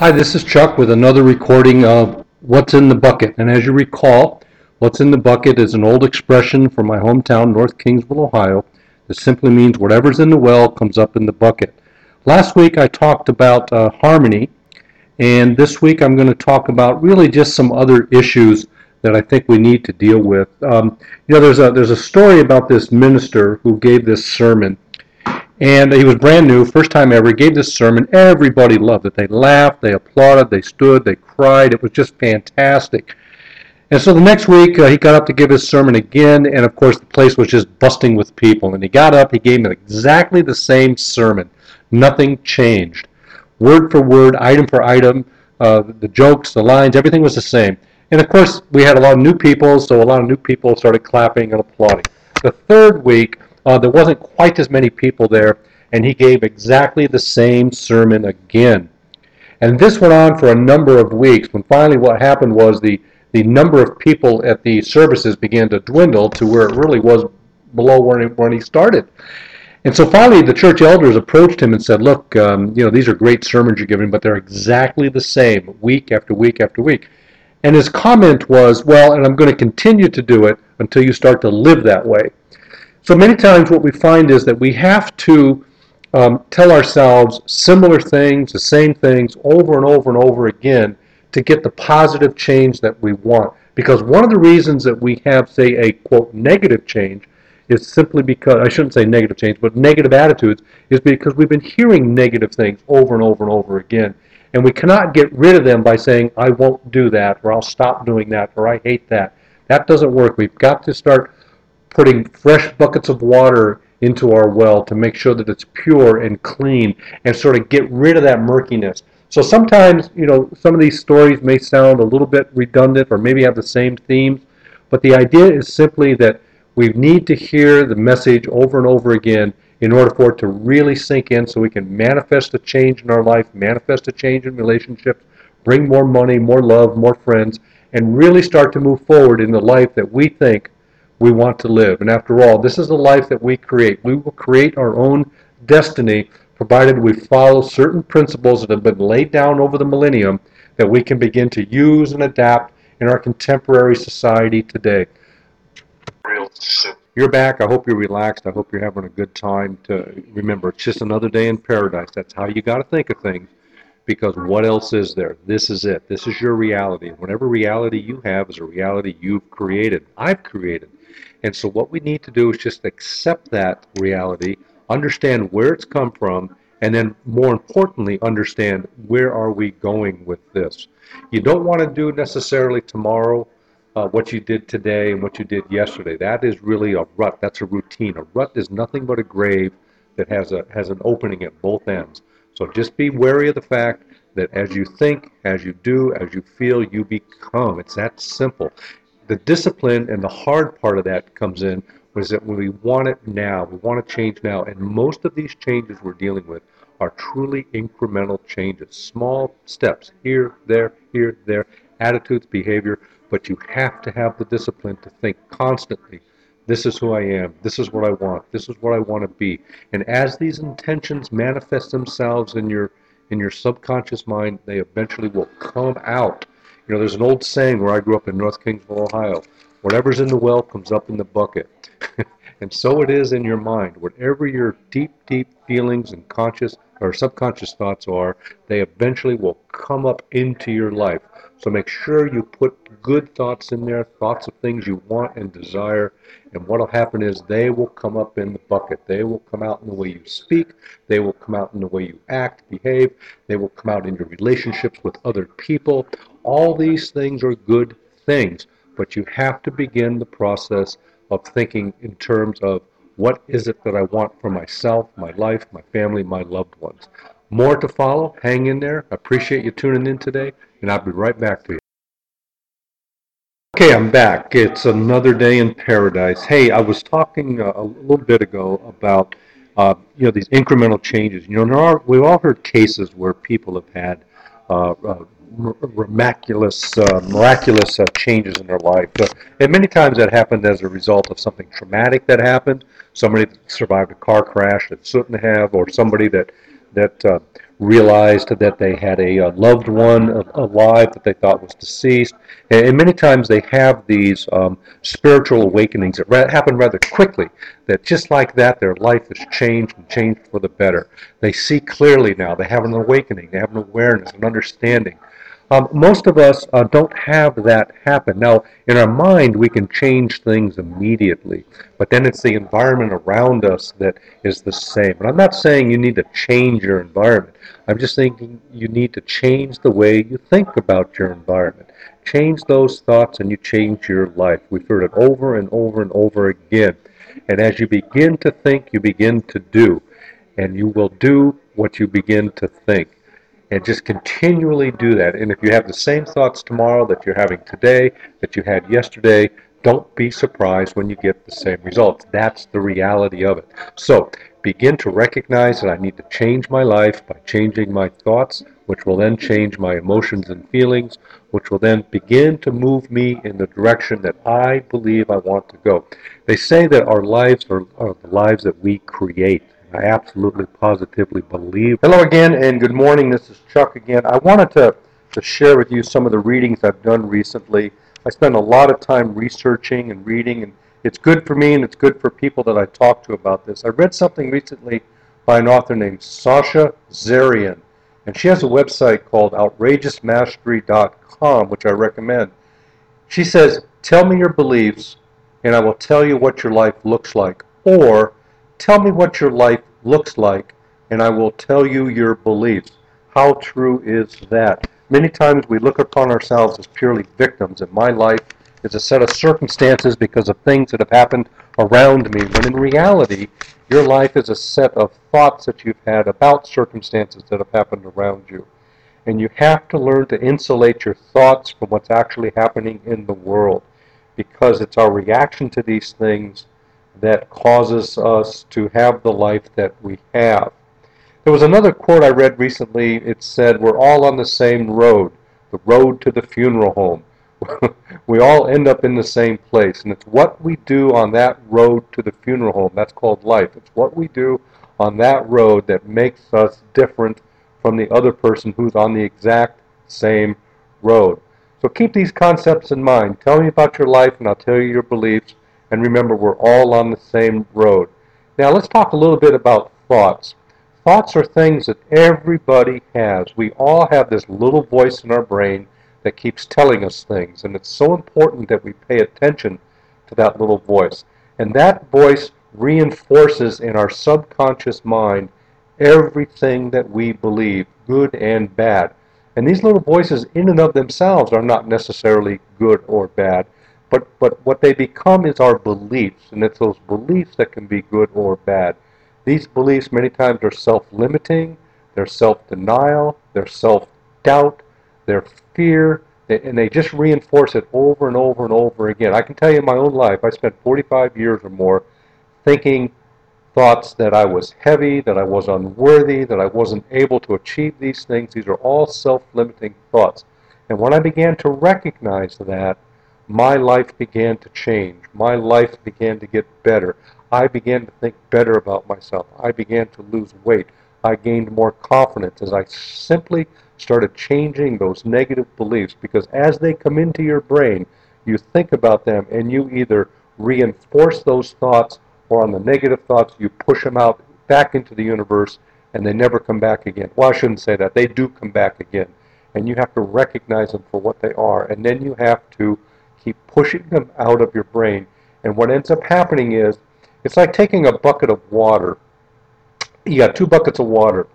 Hi, this is Chuck with another recording of What's in the Bucket. And as you recall, What's in the Bucket is an old expression from my hometown, North Kingsville, Ohio, that simply means whatever's in the well comes up in the bucket. Last week I talked about uh, harmony, and this week I'm going to talk about really just some other issues that I think we need to deal with. Um, you know, there's a there's a story about this minister who gave this sermon, and he was brand new, first time ever. He gave this sermon. Everybody loved it. They laughed, they applauded, they stood, they cried. It was just fantastic. And so the next week, uh, he got up to give his sermon again, and of course, the place was just busting with people. And he got up, he gave exactly the same sermon. Nothing changed. Word for word, item for item, uh, the jokes, the lines, everything was the same. And of course, we had a lot of new people, so a lot of new people started clapping and applauding. The third week, uh, there wasn't quite as many people there, and he gave exactly the same sermon again. And this went on for a number of weeks, when finally what happened was the, the number of people at the services began to dwindle to where it really was below where he, when he started. And so finally, the church elders approached him and said, "Look, um, you know, these are great sermons you're giving, but they're exactly the same week after week after week." And his comment was, well, and I'm going to continue to do it until you start to live that way. So many times what we find is that we have to um, tell ourselves similar things, the same things over and over and over again to get the positive change that we want. Because one of the reasons that we have, say, a quote negative change is simply because, I shouldn't say negative change, but negative attitudes is because we've been hearing negative things over and over and over again. And we cannot get rid of them by saying, I won't do that, or I'll stop doing that, or I hate that. That doesn't work. We've got to start putting fresh buckets of water into our well to make sure that it's pure and clean and sort of get rid of that murkiness. So sometimes, you know, some of these stories may sound a little bit redundant or maybe have the same themes, but the idea is simply that we need to hear the message over and over again in order for it to really sink in so we can manifest a change in our life, manifest a change in relationships, bring more money, more love, more friends, and really start to move forward in the life that we think we want to live. And after all, this is the life that we create. We will create our own destiny provided we follow certain principles that have been laid down over the millennium that we can begin to use and adapt in our contemporary society today. You're back. I hope you're relaxed. I hope you're having a good time. To remember, it's just another day in paradise. That's how you got to think of things. Because what else is there? This is it. This is your reality. Whatever reality you have is a reality you've created. I've created. And so what we need to do is just accept that reality, understand where it's come from, and then more importantly, understand where are we going with this. You don't want to do necessarily tomorrow uh, what you did today and what you did yesterday. That is really a rut. That's a routine. A rut is nothing but a grave that has a has an opening at both ends. So just be wary of the fact that as you think, as you do, as you feel, you become. It's that simple. The discipline and the hard part of that comes in was that when we want it now, we want to change now, and most of these changes we're dealing with are truly incremental changes, small steps here, there, here, there, attitudes, behavior but you have to have the discipline to think constantly this is who I am, this is what I want, this is what I want to be. And as these intentions manifest themselves in your in your subconscious mind, they eventually will come out. You know, there's an old saying where I grew up in North Kingsville, Ohio. Whatever's in the well comes up in the bucket. and so it is in your mind. Whatever your deep, deep feelings and conscious or subconscious thoughts are, they eventually will come up into your life. So make sure you put good thoughts in there, thoughts of things you want and desire, and what will happen is they will come up in the bucket. They will come out in the way you speak, they will come out in the way you act, behave, they will come out in your relationships with other people. All these things are good things, but you have to begin the process of thinking in terms of what is it that I want for myself, my life, my family, my loved ones. More to follow. Hang in there. Appreciate you tuning in today, and I'll be right back to you. Okay, I'm back. It's another day in paradise. Hey, I was talking uh, a little bit ago about uh, you know these incremental changes. You know, are, we've all heard cases where people have had uh, uh miraculous, uh, miraculous uh, changes in their life, and many times that happened as a result of something traumatic that happened. Somebody that survived a car crash that shouldn't have, or somebody that that uh, realized that they had a, uh, loved one alive that they thought was deceased. And, and many times they have these um, spiritual awakenings that ra- happen rather quickly, that just like that, their life has changed and changed for the better. They see clearly now. They have an awakening. They have an awareness, an understanding. Um, most of us uh, don't have that happen. Now, in our mind, we can change things immediately, but then it's the environment around us that is the same. And I'm not saying you need to change your environment. I'm just thinking you need to change the way you think about your environment. Change those thoughts and you change your life. We've heard it over and over and over again. And as you begin to think, you begin to do. And you will do what you begin to think and just continually do that. And if you have the same thoughts tomorrow that you're having today, that you had yesterday, don't be surprised when you get the same results. That's the reality of it. So begin to recognize that I need to change my life by changing my thoughts, which will then change my emotions and feelings, which will then begin to move me in the direction that I believe I want to go. They say that our lives are, are the lives that we create. I absolutely positively believe. Hello again and good morning. This is Chuck again. I wanted to, to share with you some of the readings I've done recently. I spend a lot of time researching and reading, and it's good for me and it's good for people that I talk to about this. I read something recently by an author named Sasha Xarrian, and she has a website called outrageousmastery.com, which I recommend. She says, Tell me your beliefs, and I will tell you what your life looks like. Or Tell me what your life looks like, and I will tell you your beliefs. How true is that? Many times we look upon ourselves as purely victims, and my life is a set of circumstances because of things that have happened around me, when in reality, your life is a set of thoughts that you've had about circumstances that have happened around you. And you have to learn to insulate your thoughts from what's actually happening in the world because it's our reaction to these things that causes us to have the life that we have. There was another quote I read recently. It said, We're all on the same road, the road to the funeral home. we all end up in the same place. And it's what we do on that road to the funeral home. That's called life. It's what we do on that road that makes us different from the other person who's on the exact same road. So keep these concepts in mind. Tell me about your life, and I'll tell you your beliefs. And remember, we're all on the same road. Now, let's talk a little bit about thoughts. Thoughts are things that everybody has. We all have this little voice in our brain that keeps telling us things. And it's so important that we pay attention to that little voice. And that voice reinforces in our subconscious mind everything that we believe, good and bad. And these little voices, in and of themselves, are not necessarily good or bad. But, but what they become is our beliefs, and it's those beliefs that can be good or bad. These beliefs many times are self-limiting, they're self-denial, they're self-doubt, they're fear, and they just reinforce it over and over and over again. I can tell you in my own life, I spent 45 years or more thinking thoughts that I was heavy, that I was unworthy, that I wasn't able to achieve these things. These are all self-limiting thoughts. And when I began to recognize that, my life began to change. My life began to get better. I began to think better about myself. I began to lose weight. I gained more confidence as I simply started changing those negative beliefs because as they come into your brain, you think about them and you either reinforce those thoughts or on the negative thoughts, you push them out back into the universe and they never come back again. Well, I shouldn't say that. They do come back again. And you have to recognize them for what they are. And then you have to keep pushing them out of your brain. And what ends up happening is, it's like taking a bucket of water. You got two buckets of water,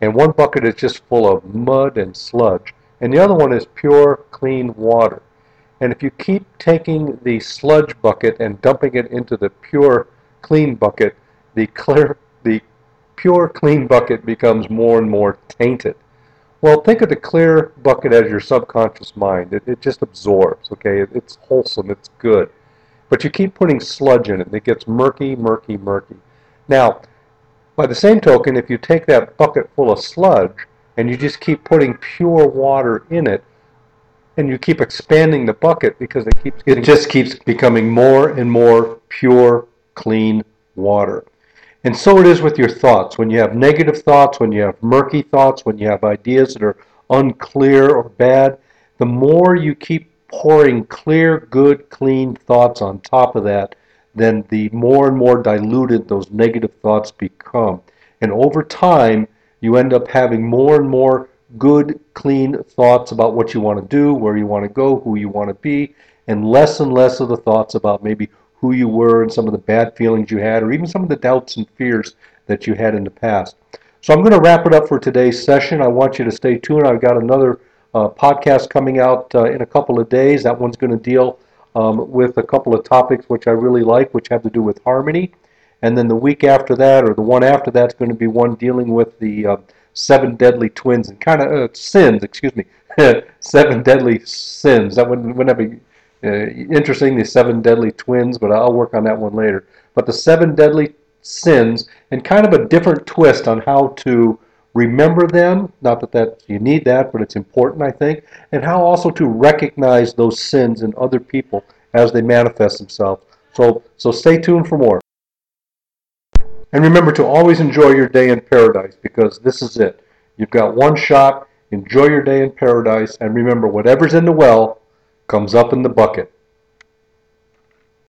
and one bucket is just full of mud and sludge, and the other one is pure, clean water. And if you keep taking the sludge bucket and dumping it into the pure, clean bucket, the clear, the pure, clean bucket becomes more and more tainted. Well, think of the clear bucket as your subconscious mind. It, it just absorbs, okay? It, it's wholesome, it's good. But you keep putting sludge in it, and it gets murky, murky, murky. Now, by the same token, if you take that bucket full of sludge and you just keep putting pure water in it, and you keep expanding the bucket because it keeps getting, it just keeps becoming more and more pure, clean water. And so it is with your thoughts. When you have negative thoughts, when you have murky thoughts, when you have ideas that are unclear or bad, the more you keep pouring clear, good, clean thoughts on top of that, then the more and more diluted those negative thoughts become. And over time, you end up having more and more good, clean thoughts about what you want to do, where you want to go, who you want to be, and less and less of the thoughts about maybe who you were and some of the bad feelings you had, or even some of the doubts and fears that you had in the past. So I'm going to wrap it up for today's session. I want you to stay tuned. I've got another uh, podcast coming out uh, in a couple of days. That one's going to deal um, with a couple of topics which I really like, which have to do with harmony. And then the week after that, or the one after that, is going to be one dealing with the uh, seven deadly twins and kind of uh, sins. Excuse me, seven deadly sins. That wouldn't, wouldn't that be uh, interesting? The seven deadly twins, but I'll work on that one later. But the seven deadly sins and kind of a different twist on how to remember them. Not that that you need that, but it's important, I think. And how also to recognize those sins in other people as they manifest themselves. So, so stay tuned for more. And remember to always enjoy your day in paradise because this is it. You've got one shot. Enjoy your day in paradise. And remember, whatever's in the well comes up in the bucket.